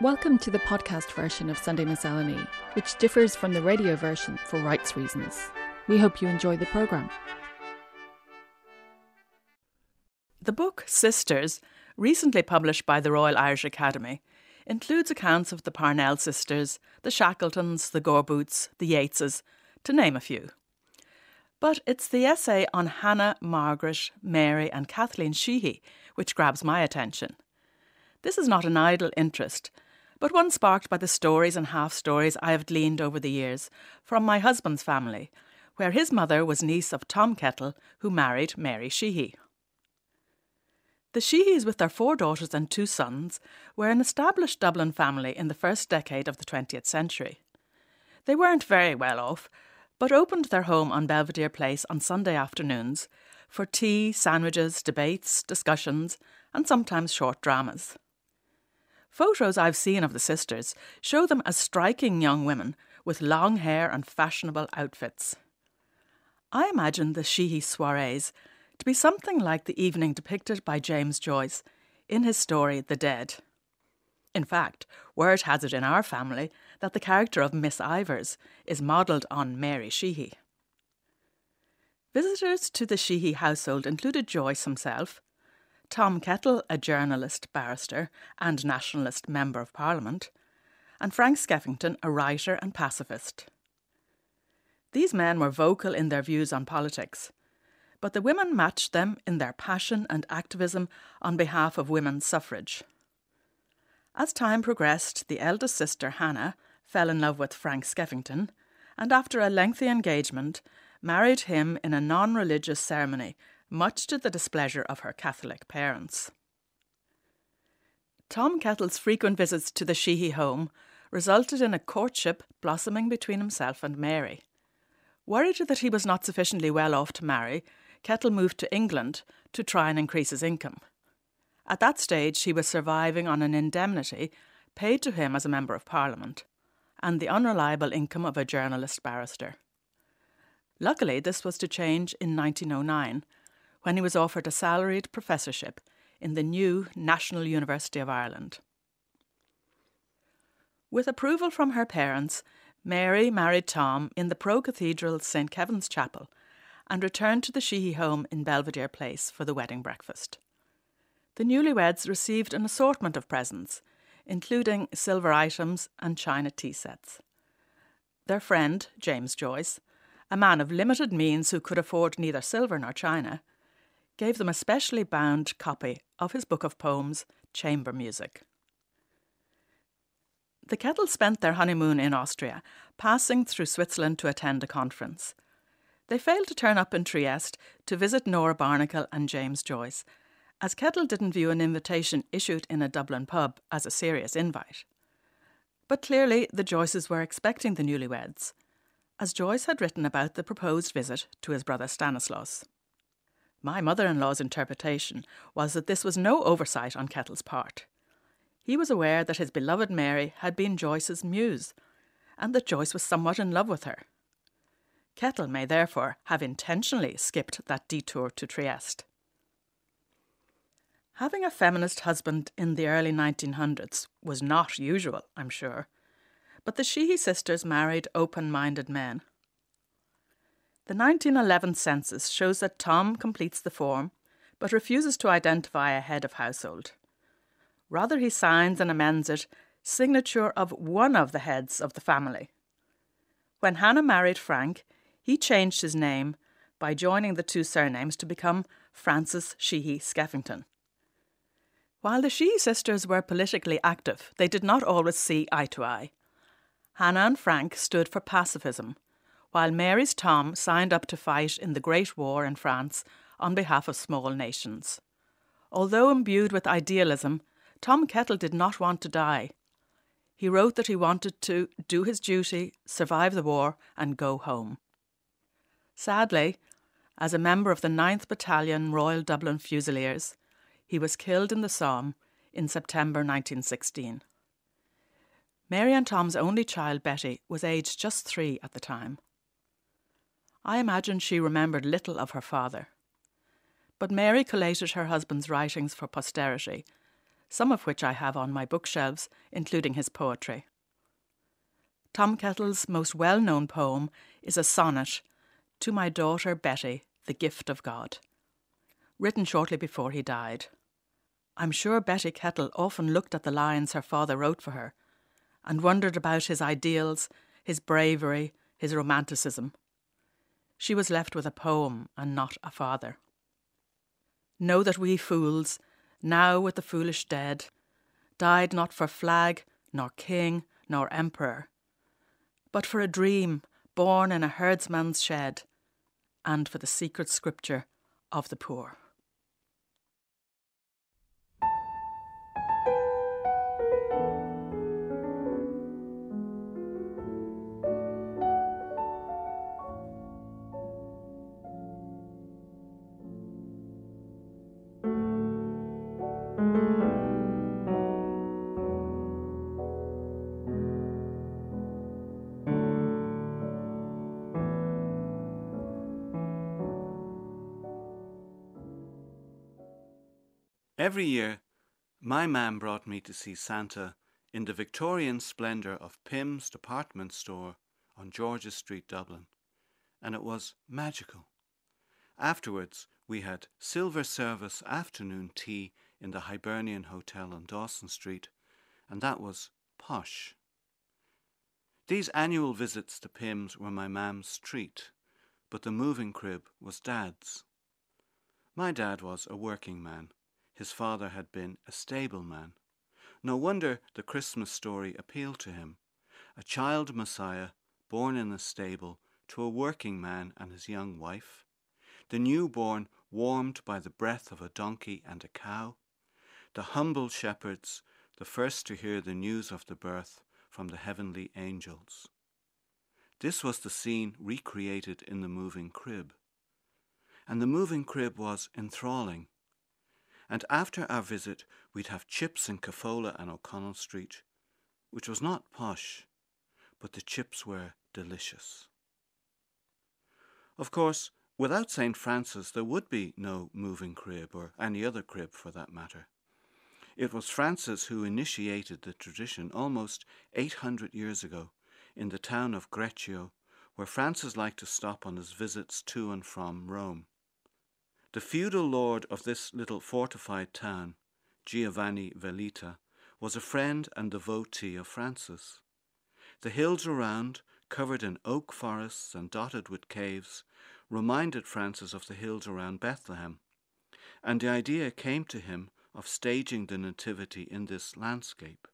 Welcome to the podcast version of Sunday Miscellany, which differs from the radio version for rights reasons. We hope you enjoy the programme. The book Sisters, recently published by the Royal Irish Academy, includes accounts of the Parnell sisters, the Shackletons, the Gore-Booths, the Yeatses, to name a few. But it's the essay on Hannah, Margaret, Mary, and Kathleen Sheehy which grabs my attention. This is not an idle interest, but one sparked by the stories and half stories I have gleaned over the years from my husband's family, where his mother was niece of Tom Kettle, who married Mary Sheehy. The Sheehys, with their four daughters and two sons, were an established Dublin family in the first decade of the 20th century. They weren't very well off, but opened their home on Belvedere Place on Sunday afternoons for tea, sandwiches, debates, discussions, and sometimes short dramas. Photos I've seen of the sisters show them as striking young women with long hair and fashionable outfits. I imagine the Sheehy soirees to be something like the evening depicted by James Joyce in his story The Dead. In fact, word has it in our family that the character of Miss Ivors is modelled on Mary Sheehy. Visitors to the Sheehy household included Joyce himself, Tom Kettle, a journalist, barrister, and nationalist member of Parliament, and Frank Skeffington, a writer and pacifist. These men were vocal in their views on politics, but the women matched them in their passion and activism on behalf of women's suffrage. As time progressed, the eldest sister, Hannah, fell in love with Frank Skeffington, and after a lengthy engagement, married him in a non religious ceremony much to the displeasure of her Catholic parents. Tom Kettle's frequent visits to the Sheehy home resulted in a courtship blossoming between himself and Mary. Worried that he was not sufficiently well off to marry, Kettle moved to England to try and increase his income. At that stage, he was surviving on an indemnity paid to him as a Member of Parliament and the unreliable income of a journalist barrister. Luckily, this was to change in 1909 when he was offered a salaried professorship in the new National University of Ireland. With approval from her parents, Mary married Tom in the pro cathedral St. Kevin's Chapel and returned to the Sheehy home in Belvedere Place for the wedding breakfast. The newlyweds received an assortment of presents, including silver items and china tea sets. Their friend, James Joyce, a man of limited means who could afford neither silver nor china, gave them a specially bound copy of his book of poems, Chamber Music. The Kettles spent their honeymoon in Austria, passing through Switzerland to attend a conference. They failed to turn up in Trieste to visit Nora Barnacle and James Joyce, as Kettle didn't view an invitation issued in a Dublin pub as a serious invite. But clearly the Joyces were expecting the newlyweds, as Joyce had written about the proposed visit to his brother Stanislaus. My mother in law's interpretation was that this was no oversight on Kettle's part. He was aware that his beloved Mary had been Joyce's muse, and that Joyce was somewhat in love with her. Kettle may therefore have intentionally skipped that detour to Trieste. Having a feminist husband in the early 1900s was not usual, I'm sure, but the Sheehy sisters married open minded men. The 1911 census shows that Tom completes the form, but refuses to identify a head of household. Rather, he signs and amends it signature of one of the heads of the family. When Hannah married Frank, he changed his name by joining the two surnames to become Francis Sheehy Skeffington. While the Sheehy sisters were politically active, they did not always see eye to eye. Hannah and Frank stood for pacifism, while Mary's Tom signed up to fight in the Great War in France on behalf of small nations. Although imbued with idealism, Tom Kettle did not want to die. He wrote that he wanted to do his duty, survive the war, and go home. Sadly, as a member of the 9th Battalion Royal Dublin Fusiliers, he was killed in the Somme in September 1916. Mary and Tom's only child, Betty, was aged just three at the time. I imagine she remembered little of her father. But Mary collated her husband's writings for posterity, some of which I have on my bookshelves, including his poetry. Tom Kettle's most well known poem is a sonnet to my daughter Betty, the gift of God, written shortly before he died. I'm sure Betty Kettle often looked at the lines her father wrote for her and wondered about his ideals, his bravery, his romanticism. She was left with a poem and not a father. Know that we fools, now with the foolish dead, died not for flag, nor king, nor emperor, but for a dream born in a herdsman's shed, and for the secret scripture of the poor. Every year, my mam brought me to see Santa in the Victorian splendour of Pim's department store on George's Street, Dublin, and it was magical. Afterwards, we had silver service afternoon tea in the Hibernian Hotel on Dawson Street, and that was posh. These annual visits to Pim's were my mam's treat, but the moving crib was dad's. My dad was a working man his father had been a stableman. No wonder the Christmas story appealed to him. A child Messiah born in a stable to a working man and his young wife. The newborn warmed by the breath of a donkey and a cow. The humble shepherds, the first to hear the news of the birth from the heavenly angels. This was the scene recreated in the moving crib. And the moving crib was enthralling and after our visit we'd have chips in Cafolla and O'Connell Street, which was not posh, but the chips were delicious. Of course, without St. Francis there would be no moving crib, or any other crib for that matter. It was Francis who initiated the tradition almost 800 years ago in the town of Greccio, where Francis liked to stop on his visits to and from Rome. The feudal lord of this little fortified town, Giovanni Velita, was a friend and devotee of Francis. The hills around, covered in oak forests and dotted with caves, reminded Francis of the hills around Bethlehem, and the idea came to him of staging the Nativity in this landscape.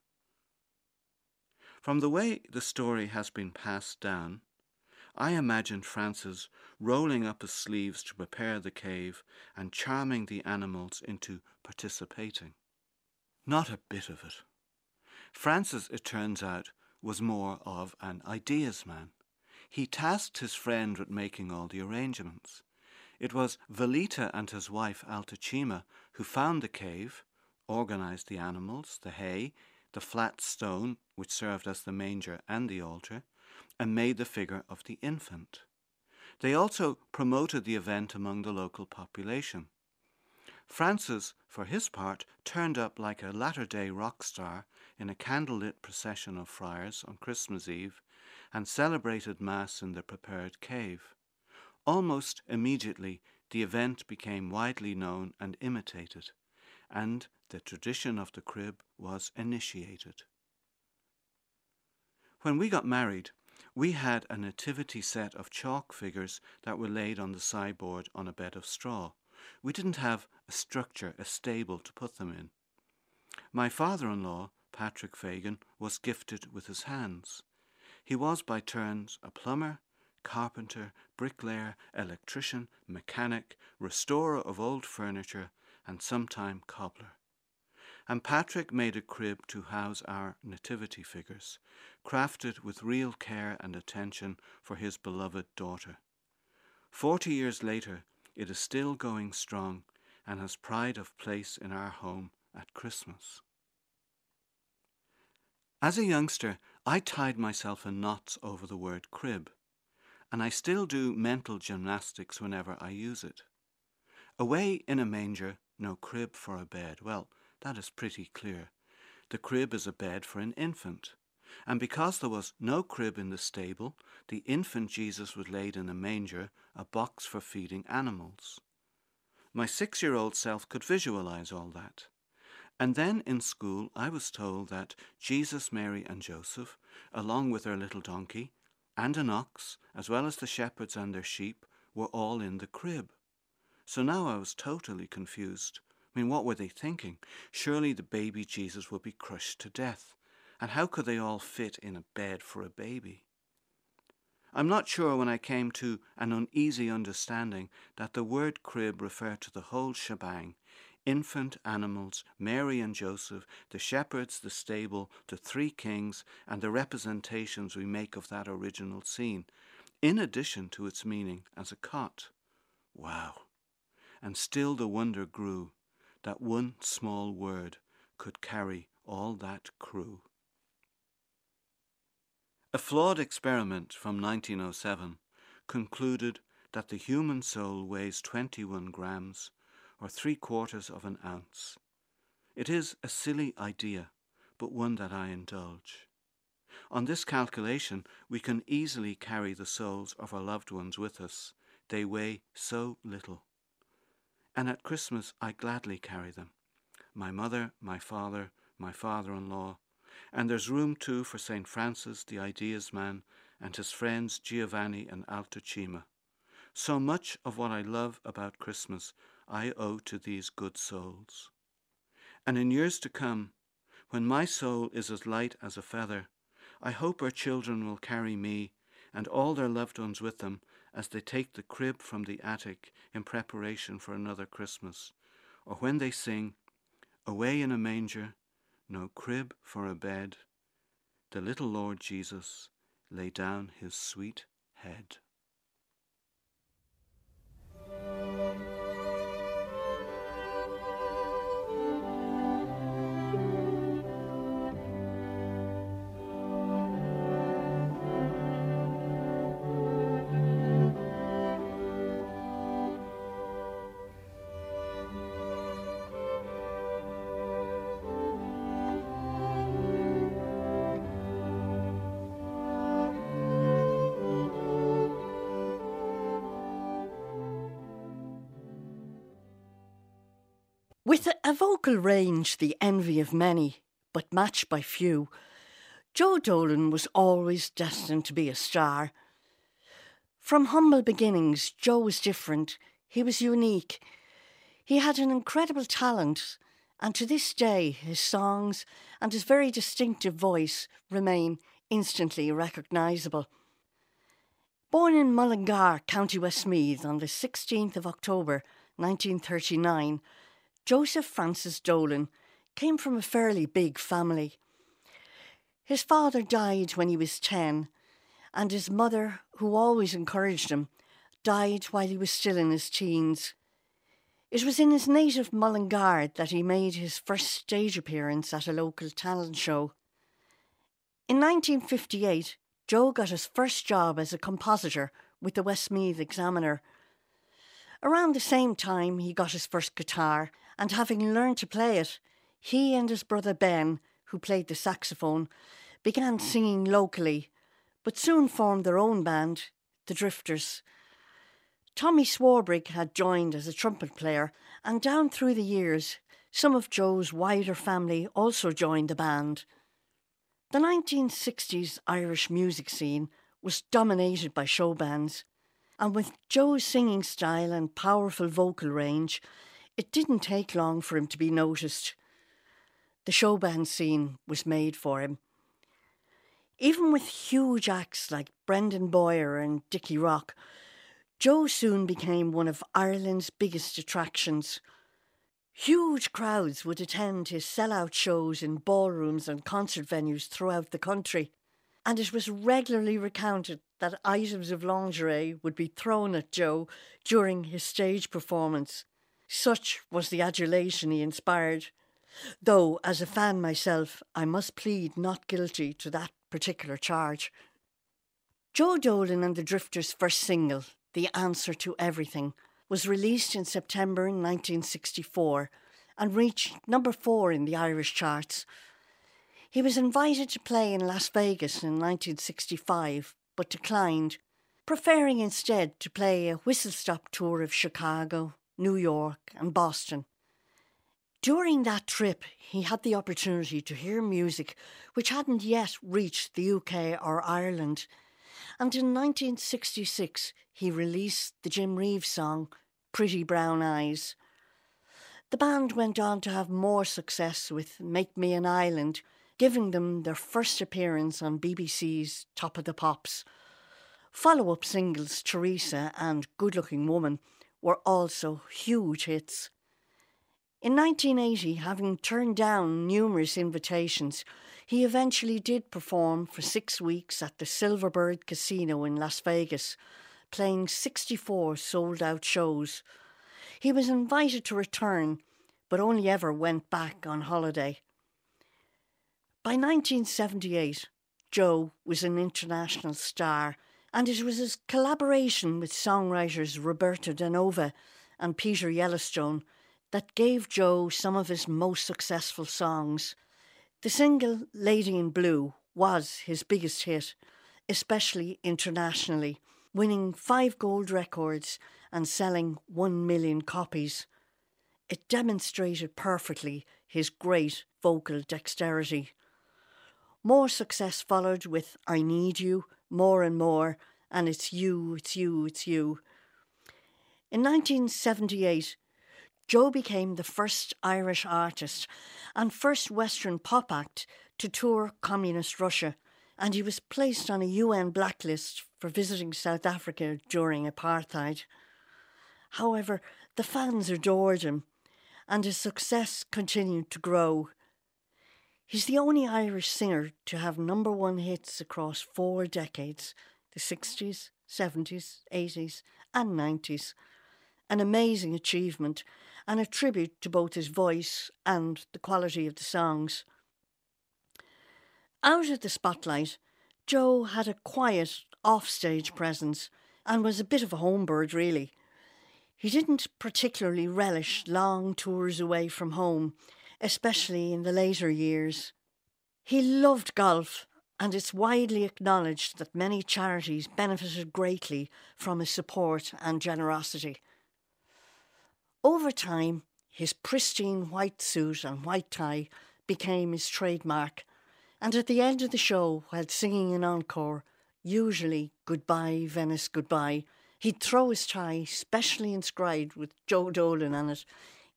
From the way the story has been passed down, I imagined Francis rolling up his sleeves to prepare the cave and charming the animals into participating. Not a bit of it. Francis, it turns out, was more of an ideas man. He tasked his friend with making all the arrangements. It was Velita and his wife Altachima who found the cave, organized the animals, the hay, the flat stone which served as the manger and the altar, and made the figure of the infant. They also promoted the event among the local population. Francis, for his part, turned up like a latter day rock star in a candlelit procession of friars on Christmas Eve and celebrated Mass in the prepared cave. Almost immediately, the event became widely known and imitated, and the tradition of the crib was initiated. When we got married, we had a nativity set of chalk figures that were laid on the sideboard on a bed of straw. We didn't have a structure, a stable to put them in. My father in law, Patrick Fagan, was gifted with his hands. He was by turns a plumber, carpenter, bricklayer, electrician, mechanic, restorer of old furniture, and sometime cobbler and Patrick made a crib to house our nativity figures, crafted with real care and attention for his beloved daughter. Forty years later, it is still going strong and has pride of place in our home at Christmas. As a youngster, I tied myself in knots over the word crib, and I still do mental gymnastics whenever I use it. Away in a manger, no crib for a bed. Well, That is pretty clear. The crib is a bed for an infant. And because there was no crib in the stable, the infant Jesus was laid in a manger, a box for feeding animals. My six year old self could visualize all that. And then in school, I was told that Jesus, Mary, and Joseph, along with their little donkey, and an ox, as well as the shepherds and their sheep, were all in the crib. So now I was totally confused. I mean, what were they thinking? Surely the baby Jesus would be crushed to death. And how could they all fit in a bed for a baby? I'm not sure when I came to an uneasy understanding that the word crib referred to the whole shebang infant animals, Mary and Joseph, the shepherds, the stable, the three kings, and the representations we make of that original scene, in addition to its meaning as a cot. Wow! And still the wonder grew that one small word could carry all that crew. A flawed experiment from 1907 concluded that the human soul weighs 21 grams, or three quarters of an ounce. It is a silly idea, but one that I indulge. On this calculation, we can easily carry the souls of our loved ones with us. They weigh so little. And at Christmas, I gladly carry them my mother, my father, my father in law, and there's room too for St. Francis, the ideas man, and his friends Giovanni and Altocima. So much of what I love about Christmas I owe to these good souls. And in years to come, when my soul is as light as a feather, I hope our children will carry me and all their loved ones with them as they take the crib from the attic in preparation for another Christmas, or when they sing, Away in a manger, no crib for a bed, the little Lord Jesus lay down his sweet head. Vocal range the envy of many, but matched by few, Joe Dolan was always destined to be a star. From humble beginnings, Joe was different. He was unique. He had an incredible talent, and to this day, his songs and his very distinctive voice remain instantly recognisable. Born in Mullingar, County Westmeath, on the 16th of October 1939, Joseph Francis Dolan came from a fairly big family. His father died when he was 10, and his mother, who always encouraged him, died while he was still in his teens. It was in his native Mullingar that he made his first stage appearance at a local talent show. In 1958, Joe got his first job as a compositor with the Westmeath Examiner. Around the same time, he got his first guitar and having learned to play it, he and his brother Ben, who played the saxophone, began hmm. singing locally, but soon formed their own band, the Drifters. Tommy Swarbrick had joined as a trumpet player, and down through the years, some of Joe's wider family also joined the band. The 1960s Irish music scene was dominated by show bands, and with Joe's singing style and powerful vocal range, it didn't take long for him to be noticed. The show band scene was made for him. Even with huge acts like Brendan Bowyer and Dickie Rock, Joe soon became one of Ireland's biggest attractions. Huge crowds would attend his sellout shows in ballrooms and concert venues throughout the country, and it was regularly recounted that items of lingerie would be thrown at Joe during his stage performance. Such was the adulation he inspired. Though, as a fan myself, I must plead not guilty to that particular charge. Joe Dolan and the Drifters' first single, The Answer to Everything, was released in September 1964 and reached number four in the Irish charts. He was invited to play in Las Vegas in 1965, but declined, preferring instead to play a whistle stop tour of Chicago, New York, and Boston. During that trip, he had the opportunity to hear music which hadn't yet reached the UK or Ireland, and in 1966 he released the Jim Reeves song Pretty Brown Eyes. The band went on to have more success with Make Me an Island, giving them their first appearance on BBC's Top of the Pops. Follow up singles Teresa and Good Looking Woman were also huge hits. In 1980, having turned down numerous invitations, he eventually did perform for six weeks at the Silverbird Casino in Las Vegas, playing 64 sold out shows. He was invited to return, but only ever went back on holiday. By 1978, Joe was an international star, and it was his collaboration with songwriters Roberto Danova and Peter Yellowstone that gave Joe some of his most successful songs. The single Lady in Blue was his biggest hit, especially internationally, winning five gold records and selling one million copies. It demonstrated perfectly his great vocal dexterity. More success followed with I Need You, More and More, and It's You, It's You, It's You. In 1978, Joe became the first Irish artist and first Western pop act to tour communist Russia, and he was placed on a UN blacklist for visiting South Africa during apartheid. However, the fans adored him, and his success continued to grow. He's the only Irish singer to have number one hits across four decades the 60s, 70s, 80s, and 90s. An amazing achievement and a tribute to both his voice and the quality of the songs. Out of the spotlight, Joe had a quiet, offstage presence and was a bit of a homebird, really. He didn't particularly relish long tours away from home, especially in the later years. He loved golf, and it's widely acknowledged that many charities benefited greatly from his support and generosity. Over time, his pristine white suit and white tie became his trademark, and at the end of the show, while singing an encore, usually Goodbye, Venice, Goodbye, He'd throw his tie, specially inscribed with Joe Dolan on it,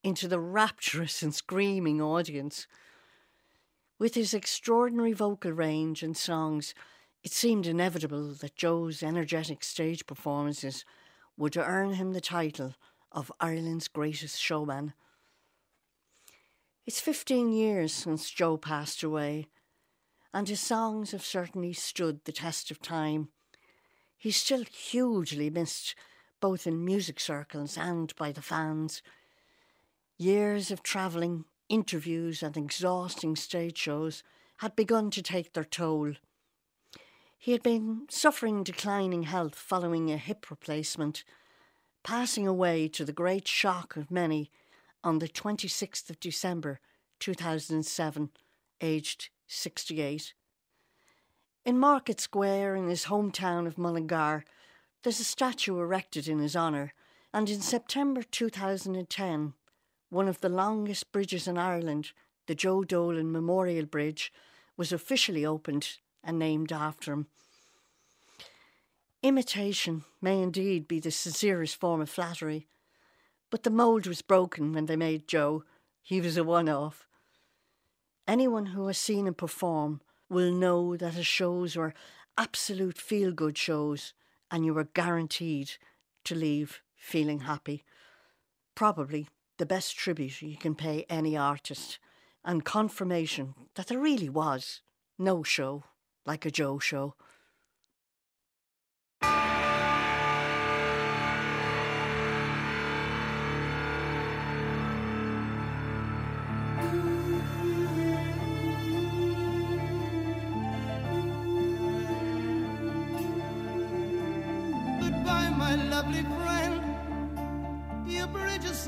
into the rapturous and screaming audience. With his extraordinary vocal range and songs, it seemed inevitable that Joe's energetic stage performances would earn him the title of Ireland's greatest showman. It's 15 years since Joe passed away, and his songs have certainly stood the test of time. He's still hugely missed, both in music circles and by the fans. Years of travelling, interviews, and exhausting stage shows had begun to take their toll. He had been suffering declining health following a hip replacement, passing away to the great shock of many on the 26th of December 2007, aged 68. In Market Square, in his hometown of Mullingar, there's a statue erected in his honour, and in September 2010, one of the longest bridges in Ireland, the Joe Dolan Memorial Bridge, was officially opened and named after him. Imitation may indeed be the sincerest form of flattery, but the mould was broken when they made Joe. He was a one off. Anyone who has seen him perform will know that his shows were absolute feel good shows and you were guaranteed to leave feeling happy. Probably the best tribute you can pay any artist and confirmation that there really was no show like a Joe show.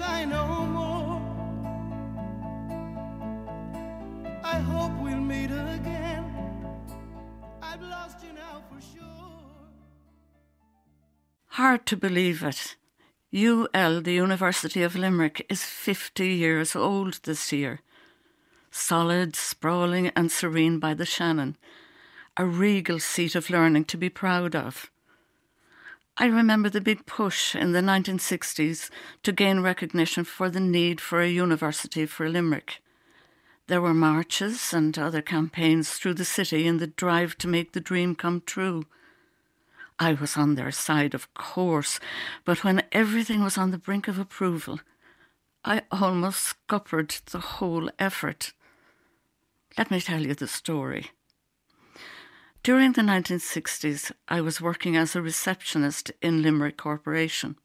I no more. I hope we'll meet again. I've lost you now for sure. Hard to believe it. UL, the University of Limerick, is 50 years old this year. Solid, sprawling, and serene by the Shannon. A regal seat of learning to be proud of. I remember the big push in the 1960s to gain recognition for the need for a university for Limerick. There were marches and other campaigns through the city in the drive to make the dream come true. I was on their side, of course, but when everything was on the brink of approval, I almost scuppered the whole effort. Let me tell you the story. During the 1960s, I was working as a receptionist in Limerick Corporation.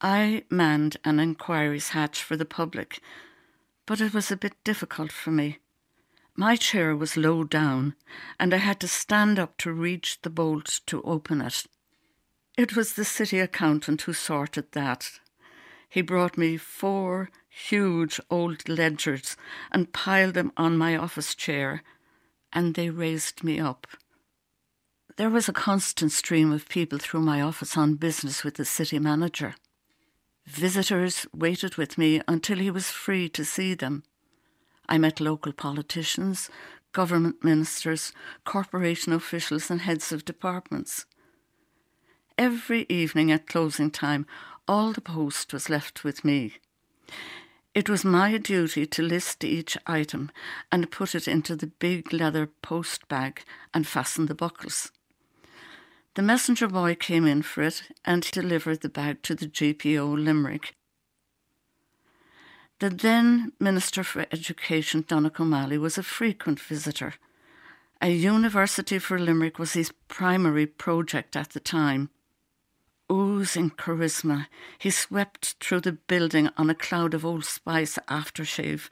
I manned an inquiries hatch for the public, but it was a bit difficult for me. My chair was low down, and I had to stand up to reach the bolt to open it. It was the city accountant who sorted that. He brought me four huge old ledgers and piled them on my office chair, and they raised me up. There was a constant stream of people through my office on business with the city manager. Visitors waited with me until he was free to see them. I met local politicians, government ministers, corporation officials, and heads of departments. Every evening at closing time, all the post was left with me. It was my duty to list each item and put it into the big leather post bag and fasten the buckles. The messenger boy came in for it and delivered the bag to the GPO Limerick. The then Minister for Education, Donnacha O'Malley, was a frequent visitor. A university for Limerick was his primary project at the time. Oozing charisma, he swept through the building on a cloud of Old Spice aftershave,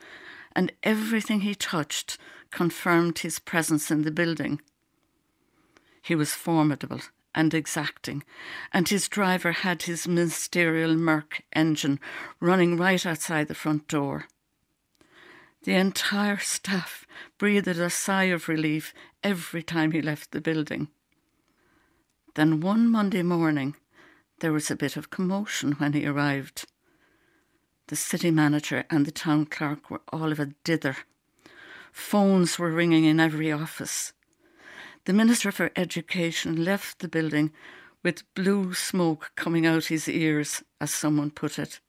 and everything he touched confirmed his presence in the building. He was formidable and exacting, and his driver had his ministerial Merc engine running right outside the front door. The entire staff breathed a sigh of relief every time he left the building. Then one Monday morning, there was a bit of commotion when he arrived. The city manager and the town clerk were all of a dither. Phones were ringing in every office. The Minister for Education left the building with blue smoke coming out his ears, as someone put it.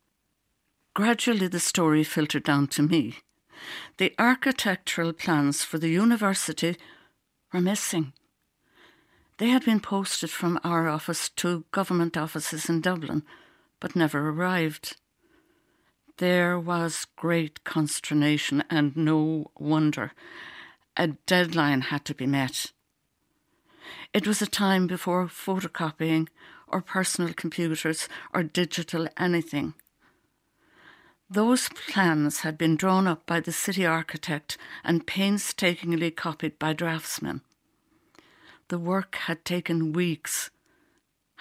Gradually, the story filtered down to me. The architectural plans for the university were missing. They had been posted from our office to government offices in Dublin, but never arrived. There was great consternation and no wonder. A deadline had to be met. It was a time before photocopying or personal computers or digital anything. Those plans had been drawn up by the city architect and painstakingly copied by draftsmen. The work had taken weeks,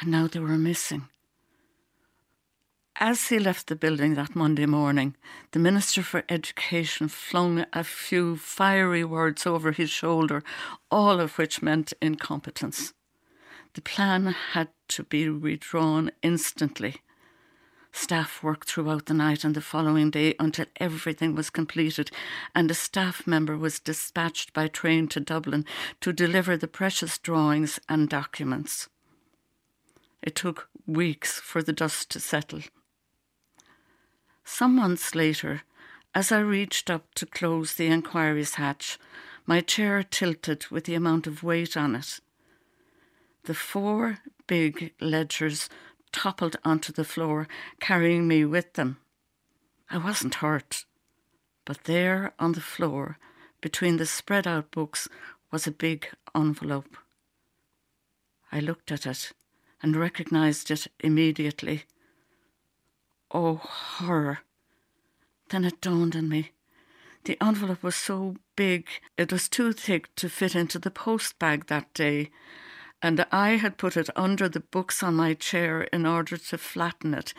and now they were missing. As he left the building that Monday morning, the Minister for Education flung a few fiery words over his shoulder, all of which meant incompetence. The plan had to be redrawn instantly. Staff worked throughout the night and the following day until everything was completed, and a staff member was dispatched by train to Dublin to deliver the precious drawings and documents. It took weeks for the dust to settle. Some months later, as I reached up to close the inquiries hatch, my chair tilted with the amount of weight on it. The four big ledgers toppled onto the floor, carrying me with them. I wasn't hurt, but there on the floor, between the spread out books, was a big envelope. I looked at it and recognized it immediately. Oh, horror! Then it dawned on me. The envelope was so big it was too thick to fit into the post bag that day, and I had put it under the books on my chair in order to flatten it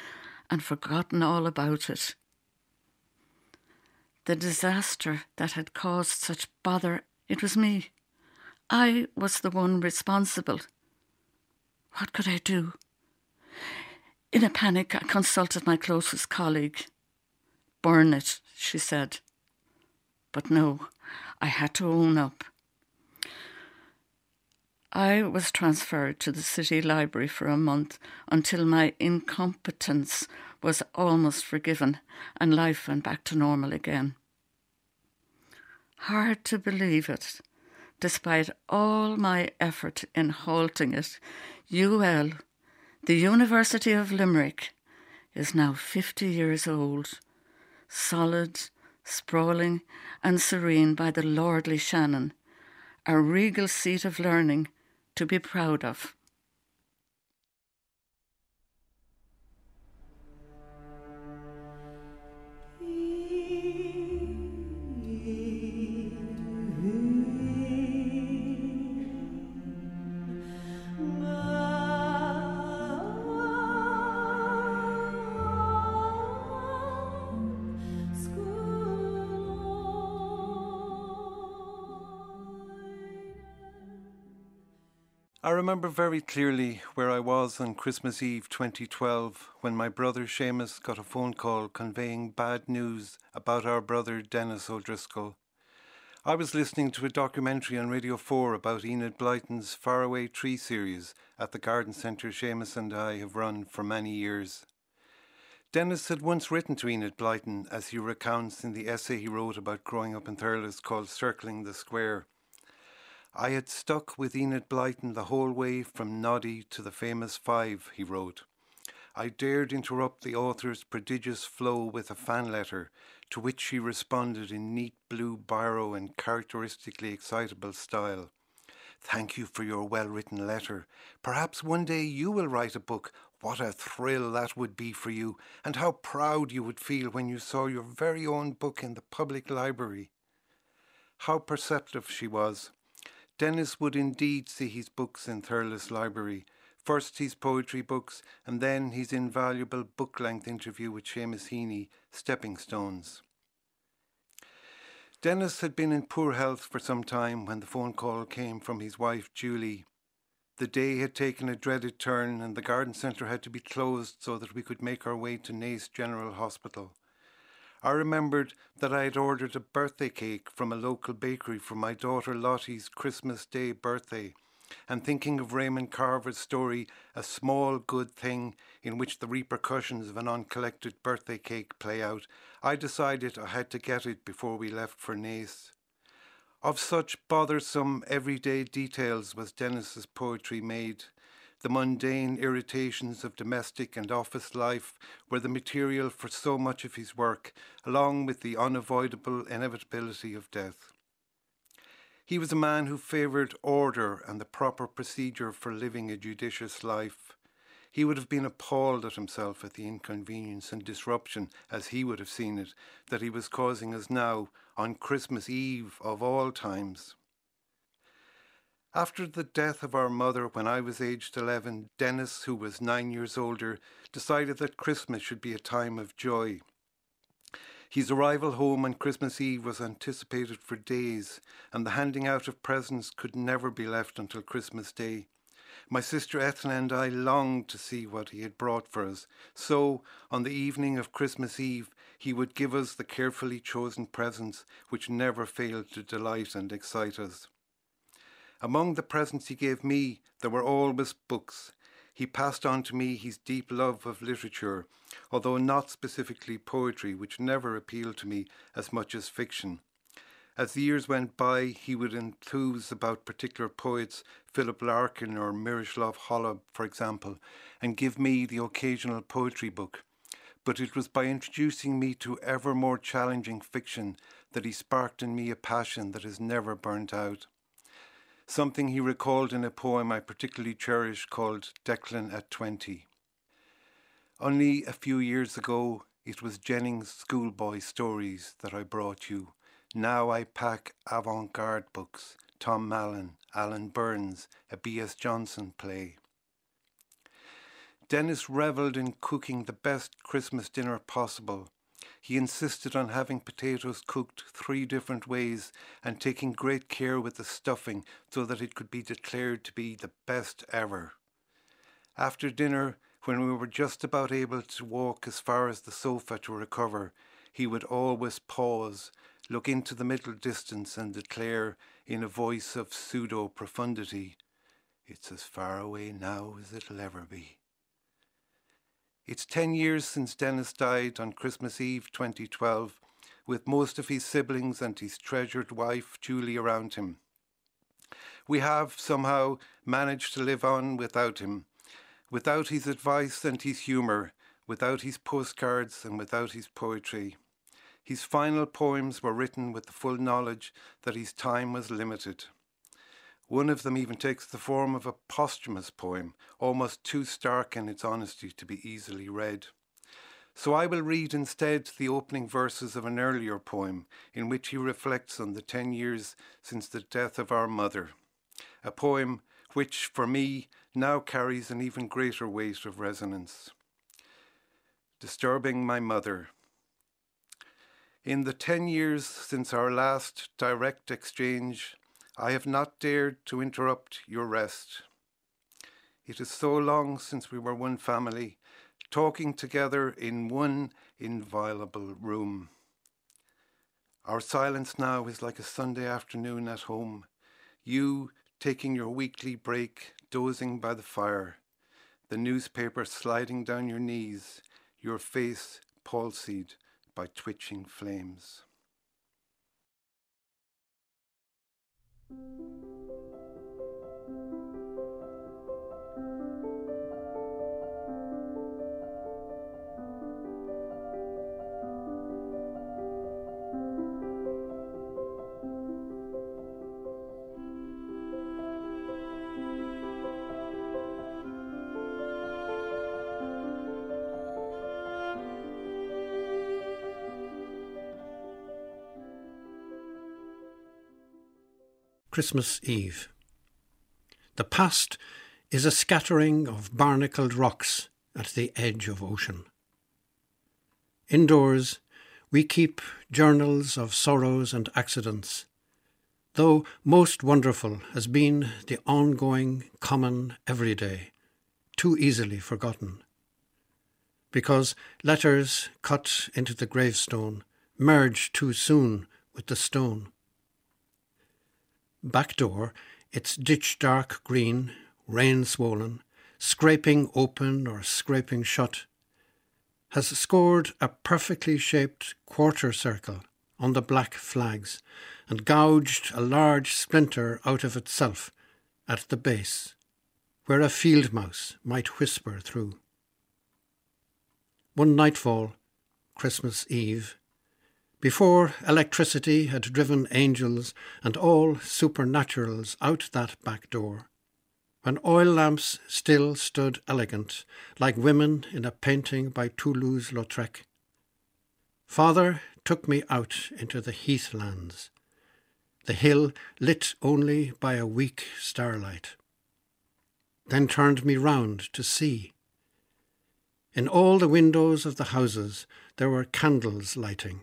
and forgotten all about it. the disaster that had caused such bother, it was me. I was the one responsible. What could I do? In a panic, I consulted my closest colleague. Burn it, she said. But no, I had to own up. I was transferred to the city library for a month until my incompetence was almost forgiven and life went back to normal again. Hard to believe it. Despite all my effort in halting it, UL, the University of Limerick, is now 50 years old, solid, sprawling, and serene by the lordly Shannon, a regal seat of learning to be proud of. I remember very clearly where I was on Christmas Eve 2012 when my brother Seamus got a phone call conveying bad news about our brother Dennis O'Driscoll. I was listening to a documentary on Radio 4 about Enid Blyton's Faraway Tree series at the garden centre Seamus and I have run for many years. Dennis had once written to Enid Blyton, as he recounts in the essay he wrote about growing up in Thurles called Circling the Square. I had stuck with Enid Blyton the whole way from Noddy to the famous five, he wrote. I dared interrupt the author's prodigious flow with a fan letter, to which she responded in neat blue biro and characteristically excitable style. Thank you for your well written letter. Perhaps one day you will write a book. What a thrill that would be for you, and how proud you would feel when you saw your very own book in the public library. How perceptive she was. Dennis would indeed see his books in Thurles Library. First his poetry books, and then his invaluable book length interview with Seamus Heaney, Stepping Stones. Dennis had been in poor health for some time when the phone call came from his wife Julie. The day had taken a dreaded turn, and the garden centre had to be closed so that we could make our way to Naas General Hospital. I remembered that I had ordered a birthday cake from a local bakery for my daughter Lottie's Christmas Day birthday, and thinking of Raymond Carver's story, A Small Good Thing, in which the repercussions of an uncollected birthday cake play out, I decided I had to get it before we left for Naas. Of such bothersome everyday details was Dennis's poetry made, the mundane irritations of domestic and office life were the material for so much of his work, along with the unavoidable inevitability of death. He was a man who favoured order and the proper procedure for living a judicious life. He would have been appalled at himself at the inconvenience and disruption, as he would have seen it, that he was causing us now on Christmas Eve of all times. After the death of our mother when I was aged 11, Dennis, who was nine years older, decided that Christmas should be a time of joy. His arrival home on Christmas Eve was anticipated for days, and the handing out of presents could never be left until Christmas Day. My sister Ethna and I longed to see what he had brought for us, so on the evening of Christmas Eve he would give us the carefully chosen presents which never failed to delight and excite us. Among the presents he gave me, there were always books. He passed on to me his deep love of literature, although not specifically poetry, which never appealed to me as much as fiction. As the years went by, he would enthuse about particular poets, Philip Larkin or Miroslav Holub, for example, and give me the occasional poetry book. But it was by introducing me to ever more challenging fiction that he sparked in me a passion that has never burnt out something he recalled in a poem I particularly cherish called Declan at 20. Only a few years ago, it was Jennings' schoolboy stories that I brought you. Now I pack avant garde books, Tom Mallon, Alan Burns, a B.S. Johnson play. Dennis revelled in cooking the best Christmas dinner possible. He insisted on having potatoes cooked three different ways and taking great care with the stuffing so that it could be declared to be the best ever. After dinner, when we were just about able to walk as far as the sofa to recover, he would always pause, look into the middle distance, and declare in a voice of pseudo profundity, It's as far away now as it'll ever be. It's 10 years since Dennis died on Christmas Eve 2012, with most of his siblings and his treasured wife, Julie, around him. We have somehow managed to live on without him, without his advice and his humour, without his postcards and without his poetry. His final poems were written with the full knowledge that his time was limited. One of them even takes the form of a posthumous poem, almost too stark in its honesty to be easily read. So I will read instead the opening verses of an earlier poem in which he reflects on the ten years since the death of our mother. A poem which, for me, now carries an even greater weight of resonance. Disturbing my mother. In the ten years since our last direct exchange, I have not dared to interrupt your rest. It is so long since we were one family, talking together in one inviolable room. Our silence now is like a Sunday afternoon at home, you taking your weekly break, dozing by the fire, the newspaper sliding down your knees, your face palsied by twitching flames. thank you Christmas Eve. The past is a scattering of barnacled rocks at the edge of ocean. Indoors, we keep journals of sorrows and accidents, though most wonderful has been the ongoing, common, everyday, too easily forgotten. Because letters cut into the gravestone merge too soon with the stone back door, its ditch dark green, rain swollen, scraping open or scraping shut, has scored a perfectly shaped quarter circle on the black flags and gouged a large splinter out of itself at the base, where a field mouse might whisper through. One nightfall, Christmas Eve, before electricity had driven angels and all supernaturals out that back door, when oil lamps still stood elegant, like women in a painting by Toulouse-Lautrec. Father took me out into the heathlands, the hill lit only by a weak starlight, then turned me round to see. In all the windows of the houses there were candles lighting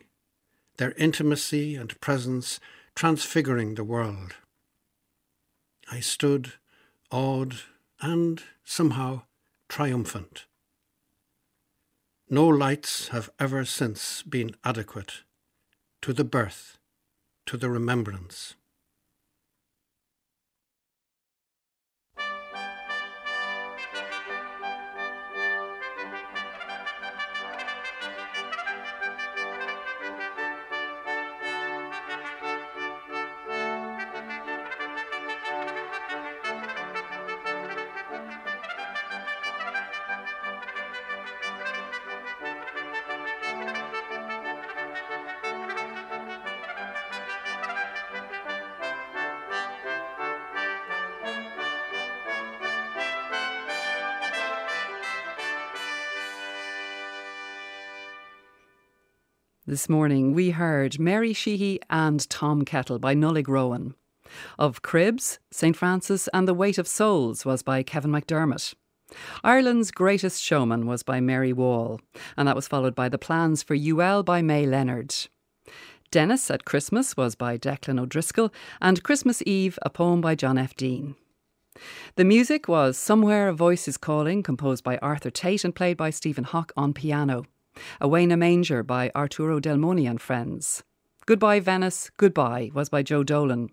their intimacy and presence transfiguring the world. I stood awed and somehow triumphant. No lights have ever since been adequate to the birth, to the remembrance. This morning we heard Mary Sheehy and Tom Kettle by Nollaig Rowan. Of Cribs, St Francis and The Weight of Souls was by Kevin McDermott. Ireland's Greatest Showman was by Mary Wall, and that was followed by The Plans for UL by May Leonard. Dennis at Christmas was by Declan O'Driscoll, and Christmas Eve, a poem by John F. Deane. The music was Somewhere a Voice is Calling, composed by Arthur Tate and played by Stephen Hock on piano. Away in a Manger by Arturo Delmoni and Friends. Goodbye Venice, Goodbye was by Joe Dolan.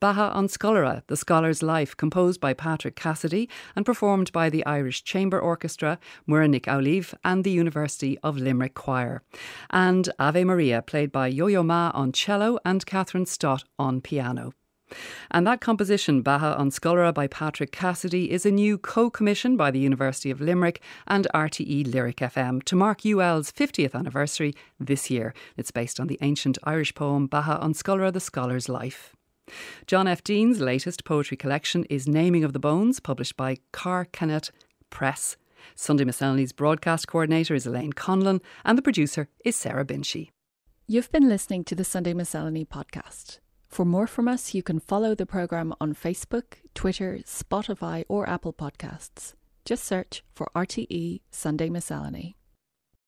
Beatha an Scoláire, The Scholar's Life, composed by Patrick Cassidy and performed by the Irish Chamber Orchestra, Muireann Nic Amhlaoibh, and the University of Limerick Choir. And Ave Maria, played by Yo Yo Ma on cello and Kathryn Stott on piano. And that composition, Beatha an Scoláire by Patrick Cassidy, is a new co commission by the University of Limerick and RTE Lyric FM to mark UL's 50th anniversary this year. It's based on the ancient Irish poem Beatha an Scoláire, the Scholar's Life. John F. Deane's latest poetry collection is Naming of the Bones, published by Carcanet Press. Sunday Miscellany's broadcast coordinator is Elaine Conlon, and the producer is Sarah Binchy. You've been listening to the Sunday Miscellany podcast. For more from us, you can follow the programme on Facebook, Twitter, Spotify, or Apple Podcasts. Just search for RTE Sunday Miscellany.